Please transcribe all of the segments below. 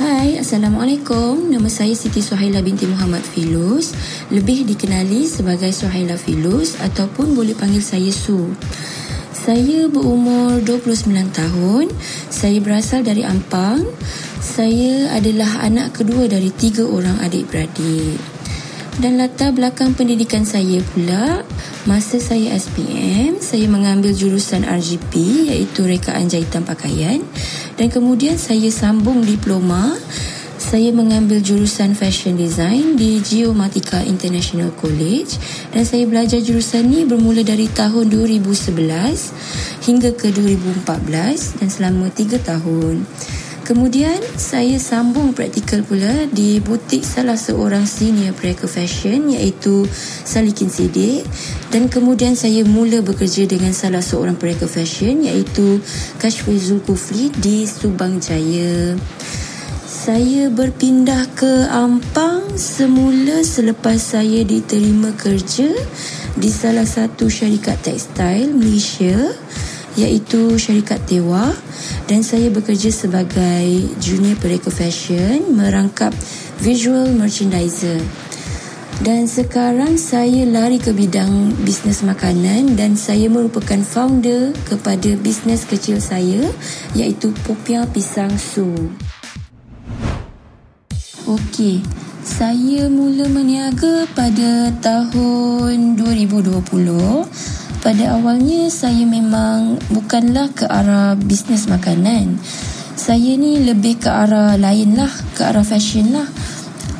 Hai, Assalamualaikum. Nama saya Siti Suhaila binti Muhammad Filus. Lebih dikenali sebagai Suhaila Filus ataupun boleh panggil saya Su. Saya berumur 29 tahun. Saya berasal dari Ampang. Saya adalah anak kedua dari tiga orang adik-beradik. Dan latar belakang pendidikan saya pula, masa saya SPM, saya mengambil jurusan RGP iaitu rekaan jahitan pakaian dan kemudian saya sambung diploma saya mengambil jurusan fashion design di Geomatica International College dan saya belajar jurusan ni bermula dari tahun 2011 hingga ke 2014 dan selama 3 tahun. Kemudian saya sambung praktikal pula di butik salah seorang senior peraca fashion iaitu Salikin Sidik dan kemudian saya mula bekerja dengan salah seorang peraca fashion iaitu Kashfi Zulkufli di Subang Jaya. Saya berpindah ke Ampang semula selepas saya diterima kerja di salah satu syarikat tekstil Malaysia iaitu syarikat Tewa dan saya bekerja sebagai junior pereka fashion merangkap visual merchandiser. Dan sekarang saya lari ke bidang bisnes makanan dan saya merupakan founder kepada bisnes kecil saya iaitu Popia Pisang Su. Okey, saya mula meniaga pada tahun 2020 pada awalnya saya memang bukanlah ke arah bisnes makanan. Saya ni lebih ke arah lain lah, ke arah fashion lah.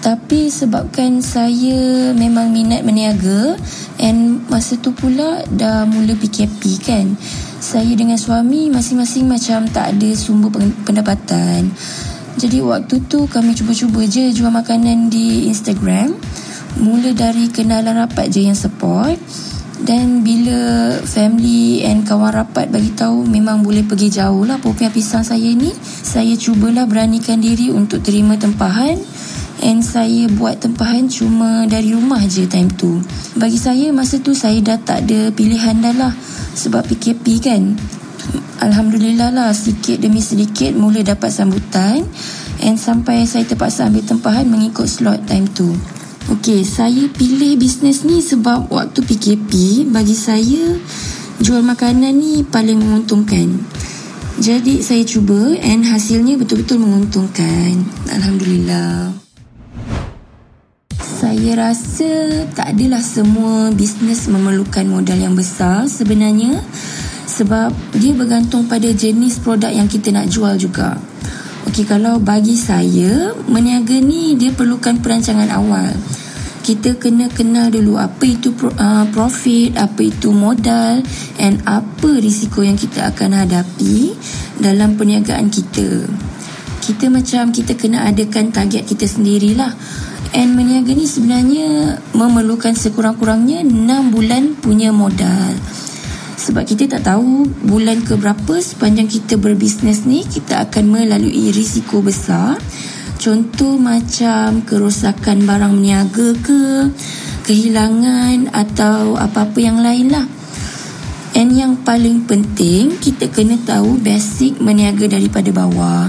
Tapi sebabkan saya memang minat meniaga and masa tu pula dah mula PKP kan. Saya dengan suami masing-masing macam tak ada sumber pendapatan. Jadi waktu tu kami cuba-cuba je jual makanan di Instagram. Mula dari kenalan rapat je yang support. Dan bila family and kawan rapat bagi tahu memang boleh pergi jauh lah popiah pisang saya ni, saya cubalah beranikan diri untuk terima tempahan and saya buat tempahan cuma dari rumah je time tu. Bagi saya masa tu saya dah tak ada pilihan dah lah sebab PKP kan. Alhamdulillah lah sikit demi sedikit mula dapat sambutan and sampai saya terpaksa ambil tempahan mengikut slot time tu. Okey, saya pilih bisnes ni sebab waktu PKP bagi saya jual makanan ni paling menguntungkan. Jadi saya cuba and hasilnya betul-betul menguntungkan. Alhamdulillah. Saya rasa tak adalah semua bisnes memerlukan modal yang besar sebenarnya sebab dia bergantung pada jenis produk yang kita nak jual juga. Okey, kalau bagi saya, meniaga ni dia perlukan perancangan awal kita kena kenal dulu apa itu uh, profit, apa itu modal and apa risiko yang kita akan hadapi dalam perniagaan kita. Kita macam kita kena adakan target kita sendirilah. And meniaga ni sebenarnya memerlukan sekurang-kurangnya 6 bulan punya modal. Sebab kita tak tahu bulan ke berapa sepanjang kita berbisnes ni kita akan melalui risiko besar Contoh macam kerosakan barang meniaga ke, kehilangan atau apa-apa yang lain lah. And yang paling penting, kita kena tahu basic meniaga daripada bawah.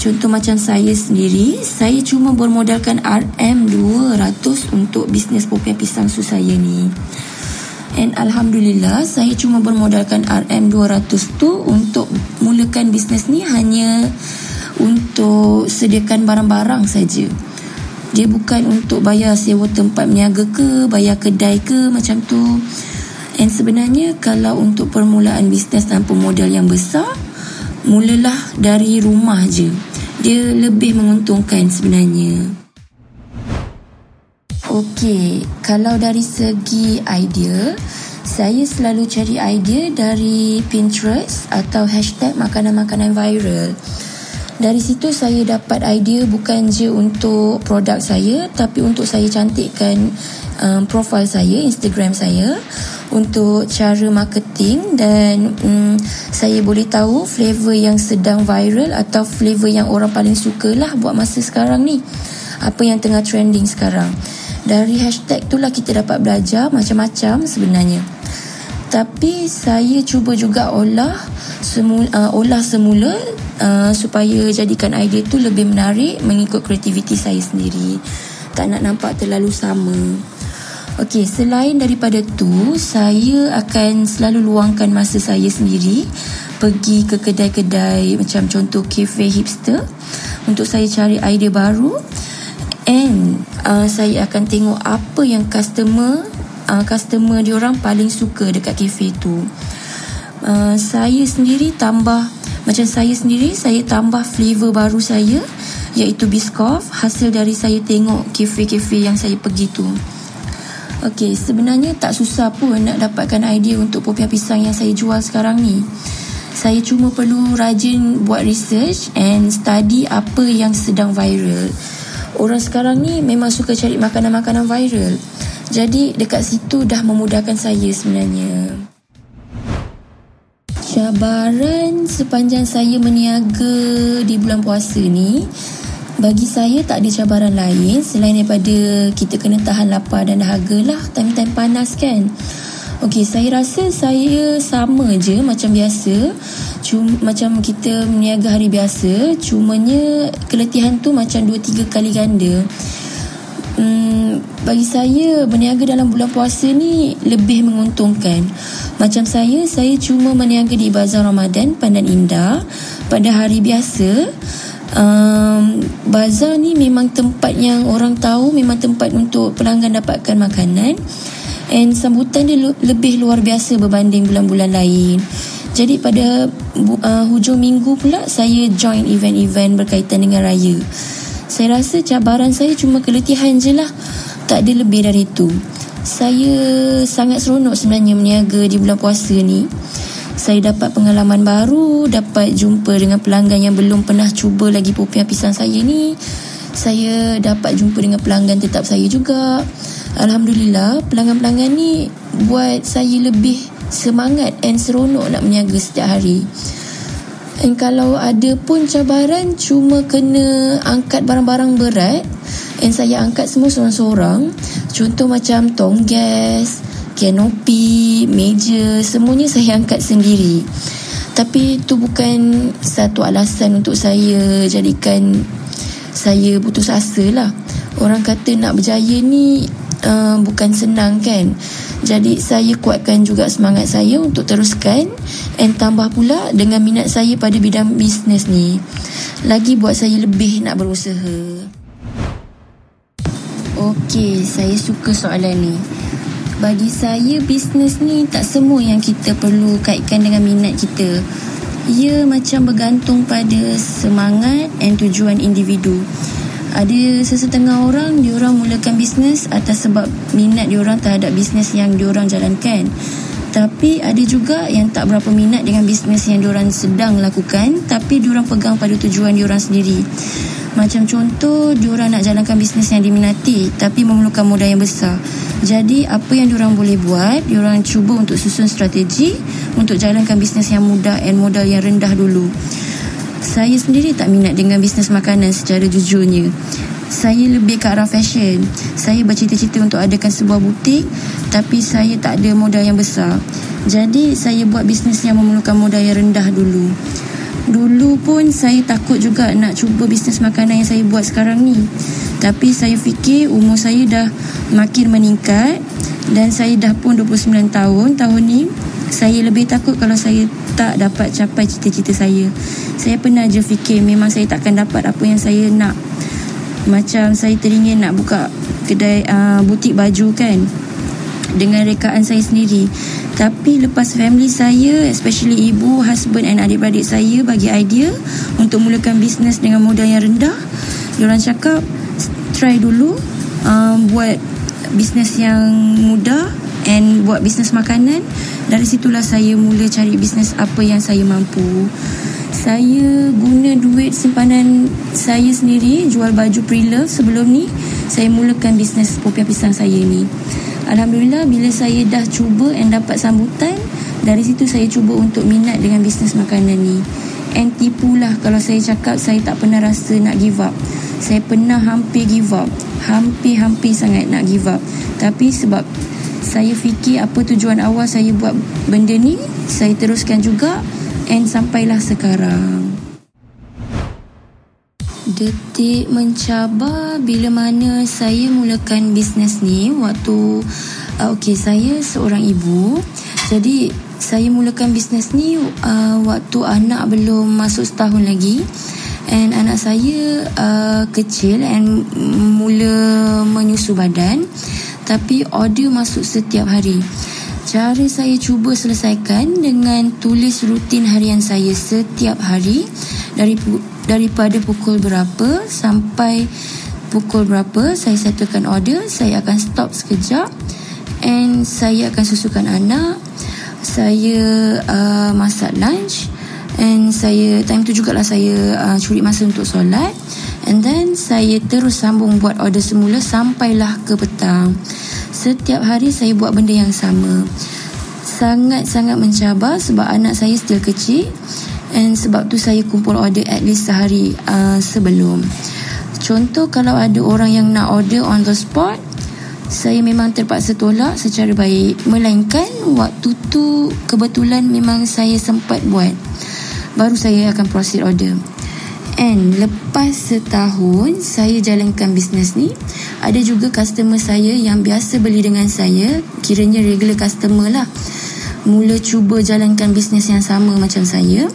Contoh macam saya sendiri, saya cuma bermodalkan RM200 untuk bisnes popiah pisang su saya ni. And Alhamdulillah, saya cuma bermodalkan RM200 tu untuk mulakan bisnes ni hanya untuk sediakan barang-barang saja. Dia bukan untuk bayar sewa tempat meniaga ke, bayar kedai ke macam tu. And sebenarnya kalau untuk permulaan bisnes tanpa modal yang besar, mulalah dari rumah je. Dia lebih menguntungkan sebenarnya. Okey, kalau dari segi idea, saya selalu cari idea dari Pinterest atau hashtag makanan-makanan viral. Dari situ saya dapat idea bukan je untuk produk saya tapi untuk saya cantikkan um, profil saya, Instagram saya untuk cara marketing dan um, saya boleh tahu flavor yang sedang viral atau flavor yang orang paling suka lah buat masa sekarang ni. Apa yang tengah trending sekarang. Dari hashtag tu lah kita dapat belajar macam-macam sebenarnya. Tapi saya cuba juga olah semula, uh, olah semula uh, supaya jadikan idea tu lebih menarik mengikut kreativiti saya sendiri. Tak nak nampak terlalu sama. Okey, selain daripada tu, saya akan selalu luangkan masa saya sendiri pergi ke kedai-kedai macam contoh cafe hipster. Untuk saya cari idea baru and uh, saya akan tengok apa yang customer uh, customer diorang paling suka dekat cafe tu. Uh, saya sendiri tambah macam saya sendiri saya tambah flavor baru saya iaitu biscoff hasil dari saya tengok cafe-cafe yang saya pergi tu. Okey, sebenarnya tak susah pun nak dapatkan idea untuk popiah pisang yang saya jual sekarang ni. Saya cuma perlu rajin buat research and study apa yang sedang viral. Orang sekarang ni memang suka cari makanan-makanan viral. Jadi dekat situ dah memudahkan saya sebenarnya. Cabaran sepanjang saya meniaga di bulan puasa ni bagi saya tak ada cabaran lain selain daripada kita kena tahan lapar dan dahaga lah time-time panas kan. Okey, saya rasa saya sama je macam biasa. Cuma macam kita meniaga hari biasa, cumanya keletihan tu macam 2 3 kali ganda. Hmm, bagi saya berniaga dalam bulan puasa ni lebih menguntungkan. Macam saya, saya cuma berniaga di Bazar Ramadan Pandan Indah pada hari biasa um, bazar ni memang tempat yang orang tahu memang tempat untuk pelanggan dapatkan makanan and sambutan dia lebih luar biasa berbanding bulan-bulan lain. Jadi pada uh, hujung minggu pula saya join event-event berkaitan dengan raya. Saya rasa cabaran saya cuma keletihan je lah. Tak ada lebih dari itu. Saya sangat seronok sebenarnya meniaga di bulan puasa ni. Saya dapat pengalaman baru, dapat jumpa dengan pelanggan yang belum pernah cuba lagi popiah pisang saya ni. Saya dapat jumpa dengan pelanggan tetap saya juga. Alhamdulillah, pelanggan-pelanggan ni buat saya lebih semangat and seronok nak meniaga setiap hari. Dan kalau ada pun cabaran cuma kena angkat barang-barang berat and saya angkat semua seorang-seorang. Contoh macam tong gas, kanopi, meja, semuanya saya angkat sendiri. Tapi itu bukan satu alasan untuk saya jadikan saya putus asa lah. Orang kata nak berjaya ni uh, bukan senang kan. Jadi saya kuatkan juga semangat saya untuk teruskan and tambah pula dengan minat saya pada bidang bisnes ni. Lagi buat saya lebih nak berusaha. Okey, saya suka soalan ni bagi saya bisnes ni tak semua yang kita perlu kaitkan dengan minat kita. Ia macam bergantung pada semangat dan tujuan individu. Ada sesetengah orang diorang mulakan bisnes atas sebab minat diorang terhadap bisnes yang diorang jalankan. Tapi ada juga yang tak berapa minat dengan bisnes yang diorang sedang lakukan tapi diorang pegang pada tujuan diorang sendiri. Macam contoh, diorang nak jalankan bisnes yang diminati tapi memerlukan modal yang besar. Jadi, apa yang diorang boleh buat, diorang cuba untuk susun strategi untuk jalankan bisnes yang mudah dan modal yang rendah dulu. Saya sendiri tak minat dengan bisnes makanan secara jujurnya. Saya lebih ke arah fashion. Saya bercita-cita untuk adakan sebuah butik tapi saya tak ada modal yang besar. Jadi, saya buat bisnes yang memerlukan modal yang rendah dulu. Dulu pun saya takut juga nak cuba bisnes makanan yang saya buat sekarang ni. Tapi saya fikir umur saya dah makin meningkat dan saya dah pun 29 tahun tahun ni. Saya lebih takut kalau saya tak dapat capai cita-cita saya. Saya pernah je fikir memang saya takkan dapat apa yang saya nak. Macam saya teringin nak buka kedai uh, butik baju kan dengan rekaan saya sendiri. Tapi lepas family saya, especially ibu, husband and adik-beradik saya bagi idea untuk mulakan bisnes dengan modal yang rendah, diorang cakap try dulu um, buat bisnes yang mudah and buat bisnes makanan. Dari situlah saya mula cari bisnes apa yang saya mampu. Saya guna duit simpanan saya sendiri jual baju pre-love sebelum ni. Saya mulakan bisnes popiah pisang saya ni. Alhamdulillah bila saya dah cuba and dapat sambutan Dari situ saya cuba untuk minat dengan bisnes makanan ni And tipulah kalau saya cakap saya tak pernah rasa nak give up Saya pernah hampir give up Hampir-hampir sangat nak give up Tapi sebab saya fikir apa tujuan awal saya buat benda ni Saya teruskan juga and sampailah sekarang. Detik mencabar bila mana saya mulakan bisnes ni waktu uh, okey saya seorang ibu. Jadi saya mulakan bisnes ni uh, waktu anak belum masuk setahun lagi. And anak saya uh, kecil and mula menyusu badan tapi order masuk setiap hari. Cara saya cuba selesaikan dengan tulis rutin harian saya setiap hari. Dari daripada pukul berapa sampai pukul berapa saya settlekan order saya akan stop sekejap. And saya akan susukan anak saya uh, masak lunch. And saya time tu jugalah saya uh, curi masa untuk solat and then saya terus sambung buat order semula sampailah ke petang. Setiap hari saya buat benda yang sama. Sangat-sangat mencabar sebab anak saya still kecil And sebab tu saya kumpul order at least sehari uh, sebelum. Contoh kalau ada orang yang nak order on the spot Saya memang terpaksa tolak secara baik. Melainkan waktu tu kebetulan memang saya sempat buat. Baru saya akan proceed order And lepas setahun saya jalankan bisnes ni Ada juga customer saya yang biasa beli dengan saya. Kiranya regular customer lah. Mula cuba jalankan bisnes yang sama macam saya.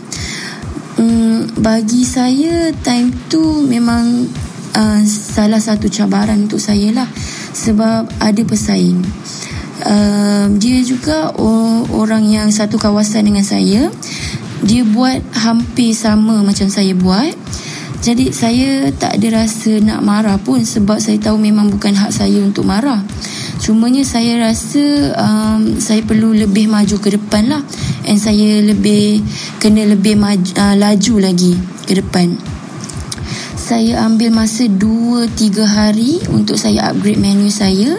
Um, bagi saya time tu memang uh, salah satu cabaran untuk saya lah. Sebab ada pesaing. Uh, dia juga orang yang satu kawasan dengan saya dia buat hampir sama macam saya buat jadi saya tak ada rasa nak marah pun sebab saya tahu memang bukan hak saya untuk marah. Cumanya saya rasa um, saya perlu lebih maju ke depan lah. And saya lebih kena lebih maju, uh, laju lagi ke depan. Saya ambil masa 2-3 hari untuk saya upgrade menu saya.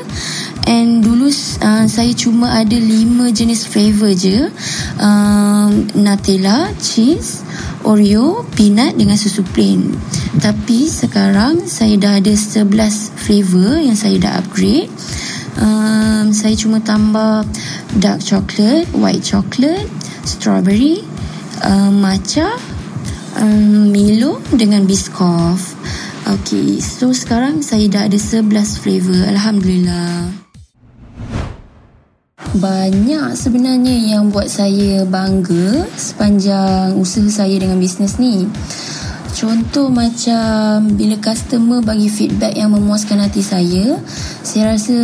And dulu uh, saya cuma ada 5 jenis flavor je. Um, Nutella, cheese, Oreo, peanut dengan susu plain. Tapi sekarang saya dah ada 11 flavor yang saya dah upgrade. Um, saya cuma tambah dark chocolate, white chocolate, strawberry, um, matcha, um, Milo dengan Biscoff. Okay, so sekarang saya dah ada 11 flavor. Alhamdulillah banyak sebenarnya yang buat saya bangga sepanjang usaha saya dengan bisnes ni. Contoh macam bila customer bagi feedback yang memuaskan hati saya, saya rasa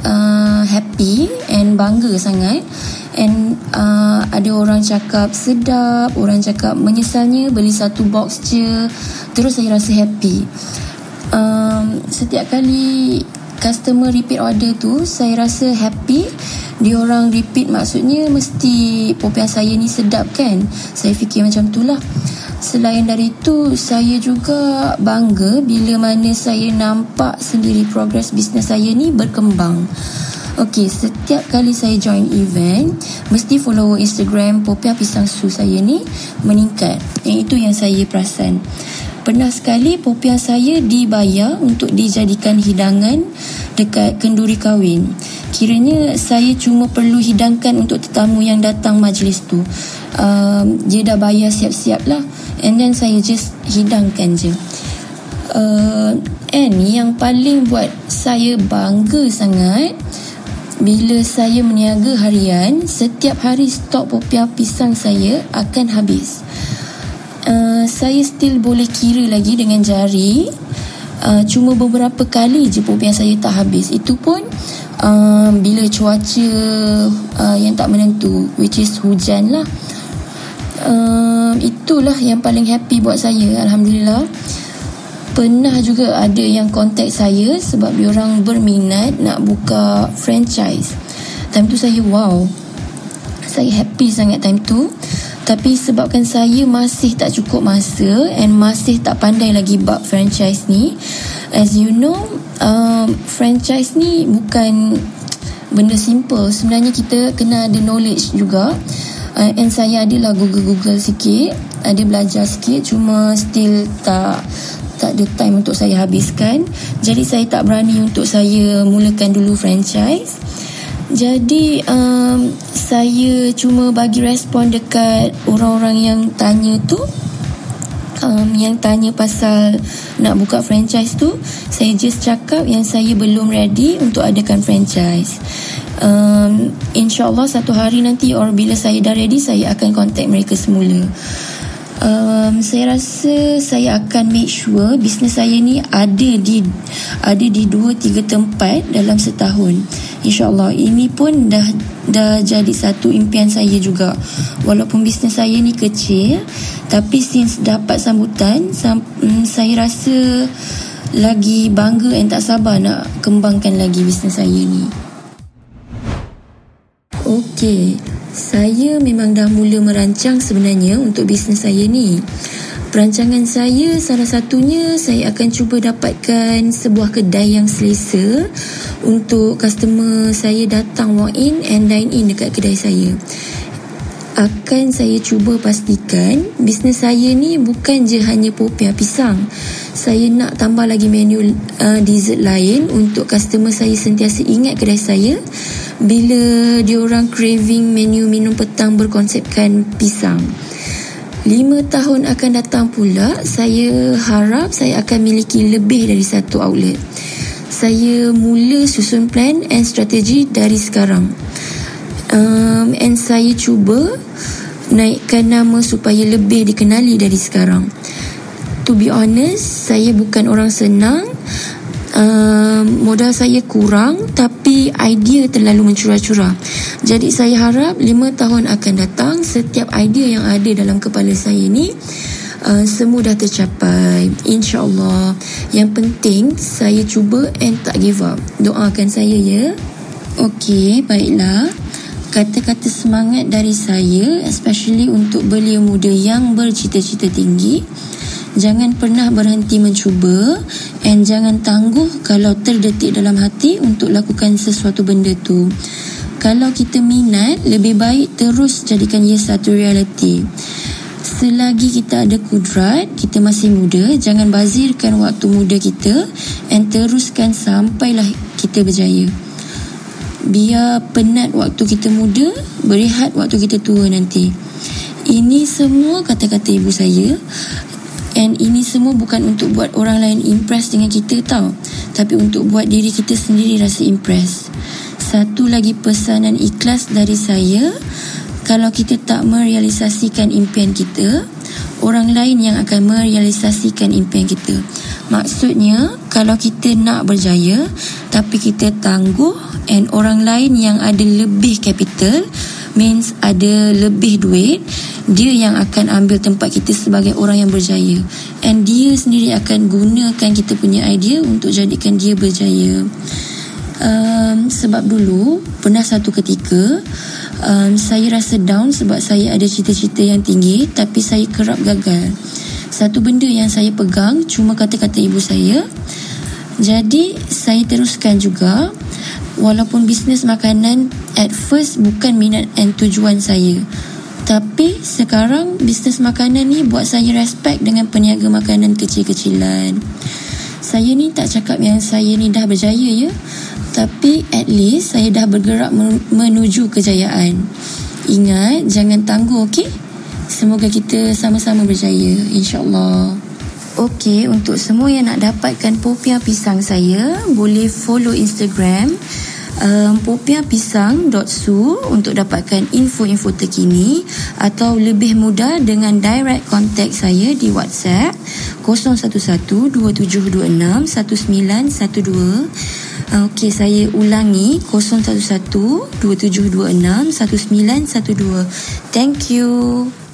uh, happy and bangga sangat. And uh, ada orang cakap sedap, orang cakap menyesalnya beli satu box je. Terus saya rasa happy. Um, setiap kali customer repeat order tu, saya rasa happy dia orang repeat maksudnya mesti popiah saya ni sedap kan saya fikir macam tu lah selain dari tu saya juga bangga bila mana saya nampak sendiri progres bisnes saya ni berkembang Okey, setiap kali saya join event, mesti follow Instagram Popiah Pisang Su saya ni meningkat. Yang itu yang saya perasan. Pernah sekali popiah saya dibayar untuk dijadikan hidangan dekat kenduri kahwin. Kiranya saya cuma perlu hidangkan untuk tetamu yang datang majlis tu. Um, dia dah bayar siap-siap lah. And then saya just hidangkan je. Uh, and yang paling buat saya bangga sangat bila saya meniaga harian, setiap hari stok popiah pisang saya akan habis. Uh, saya still boleh kira lagi dengan jari. Uh, cuma beberapa kali je popiah saya tak habis. Itu pun uh, bila cuaca uh, yang tak menentu which is hujan lah. Uh, itulah yang paling happy buat saya Alhamdulillah. Pernah juga ada yang contact saya sebab orang berminat nak buka franchise. Time tu saya wow saya happy sangat time tu tapi sebabkan saya masih tak cukup masa and masih tak pandai lagi bab franchise ni, as you know, um, franchise ni bukan benda simple. Sebenarnya kita kena ada knowledge juga. Uh, and saya adalah google-google sikit, ada belajar sikit cuma still tak tak ada time untuk saya habiskan. Jadi saya tak berani untuk saya mulakan dulu franchise. Jadi um, saya cuma bagi respon dekat orang-orang yang tanya tu. Um, yang tanya pasal nak buka franchise tu saya just cakap yang saya belum ready untuk adakan franchise. Um, insyaallah satu hari nanti or bila saya dah ready saya akan contact mereka semula um, saya rasa saya akan make sure bisnes saya ni ada di ada di dua tiga tempat dalam setahun. Insyaallah. Ini pun dah dah jadi satu impian saya juga. Walaupun bisnes saya ni kecil tapi since dapat sambutan um, saya rasa lagi bangga dan tak sabar nak kembangkan lagi bisnes saya ni. Okey, saya memang dah mula merancang sebenarnya untuk bisnes saya ni. Perancangan saya salah satunya saya akan cuba dapatkan sebuah kedai yang selesa untuk customer saya datang walk in and dine in dekat kedai saya. Akan saya cuba pastikan bisnes saya ni bukan je hanya popiah pisang. Saya nak tambah lagi menu uh, dessert lain untuk customer saya sentiasa ingat kedai saya bila diorang craving menu minum petang berkonsepkan pisang. Lima tahun akan datang pula, saya harap saya akan miliki lebih dari satu outlet. Saya mula susun plan and strategi dari sekarang. Um, and saya cuba naikkan nama supaya lebih dikenali dari sekarang. To be honest, saya bukan orang senang uh, modal saya kurang tapi idea terlalu mencurah-curah. Jadi saya harap lima tahun akan datang setiap idea yang ada dalam kepala saya ni uh, semua dah tercapai. InsyaAllah. Yang penting saya cuba and tak give up. Doakan saya ya. Okey, baiklah. Kata-kata semangat dari saya especially untuk belia muda yang bercita-cita tinggi. Jangan pernah berhenti mencuba and jangan tangguh kalau terdetik dalam hati untuk lakukan sesuatu benda tu. Kalau kita minat, lebih baik terus jadikan ia satu reality. Selagi kita ada kudrat, kita masih muda, jangan bazirkan waktu muda kita and teruskan sampailah kita berjaya. Biar penat waktu kita muda, berehat waktu kita tua nanti. Ini semua kata-kata ibu saya And ini semua bukan untuk buat orang lain impress dengan kita tau. Tapi untuk buat diri kita sendiri rasa impress. Satu lagi pesanan ikhlas dari saya Kalau kita tak merealisasikan impian kita Orang lain yang akan merealisasikan impian kita. Maksudnya Kalau kita nak berjaya Tapi kita tangguh And orang lain yang ada lebih capital Means ada lebih duit dia yang akan ambil tempat kita sebagai orang yang berjaya. And dia sendiri akan gunakan kita punya idea untuk jadikan dia berjaya. Um, sebab dulu pernah satu ketika um, saya rasa down sebab saya ada cita-cita yang tinggi tapi saya kerap gagal. Satu benda yang saya pegang cuma kata-kata ibu saya jadi saya teruskan juga walaupun bisnes makanan at first bukan minat dan tujuan saya tapi sekarang bisnes makanan ni buat saya respect dengan peniaga makanan kecil-kecilan. Saya ni tak cakap yang saya ni dah berjaya ya. Tapi at least saya dah bergerak menuju kejayaan. Ingat jangan tangguh okey? Semoga kita sama-sama berjaya insya-Allah. Okey, untuk semua yang nak dapatkan popiah pisang saya, boleh follow Instagram um, popiapisang.su untuk dapatkan info-info terkini atau lebih mudah dengan direct contact saya di WhatsApp 011-2726-1912 Okey, saya ulangi 011-2726-1912 Thank you.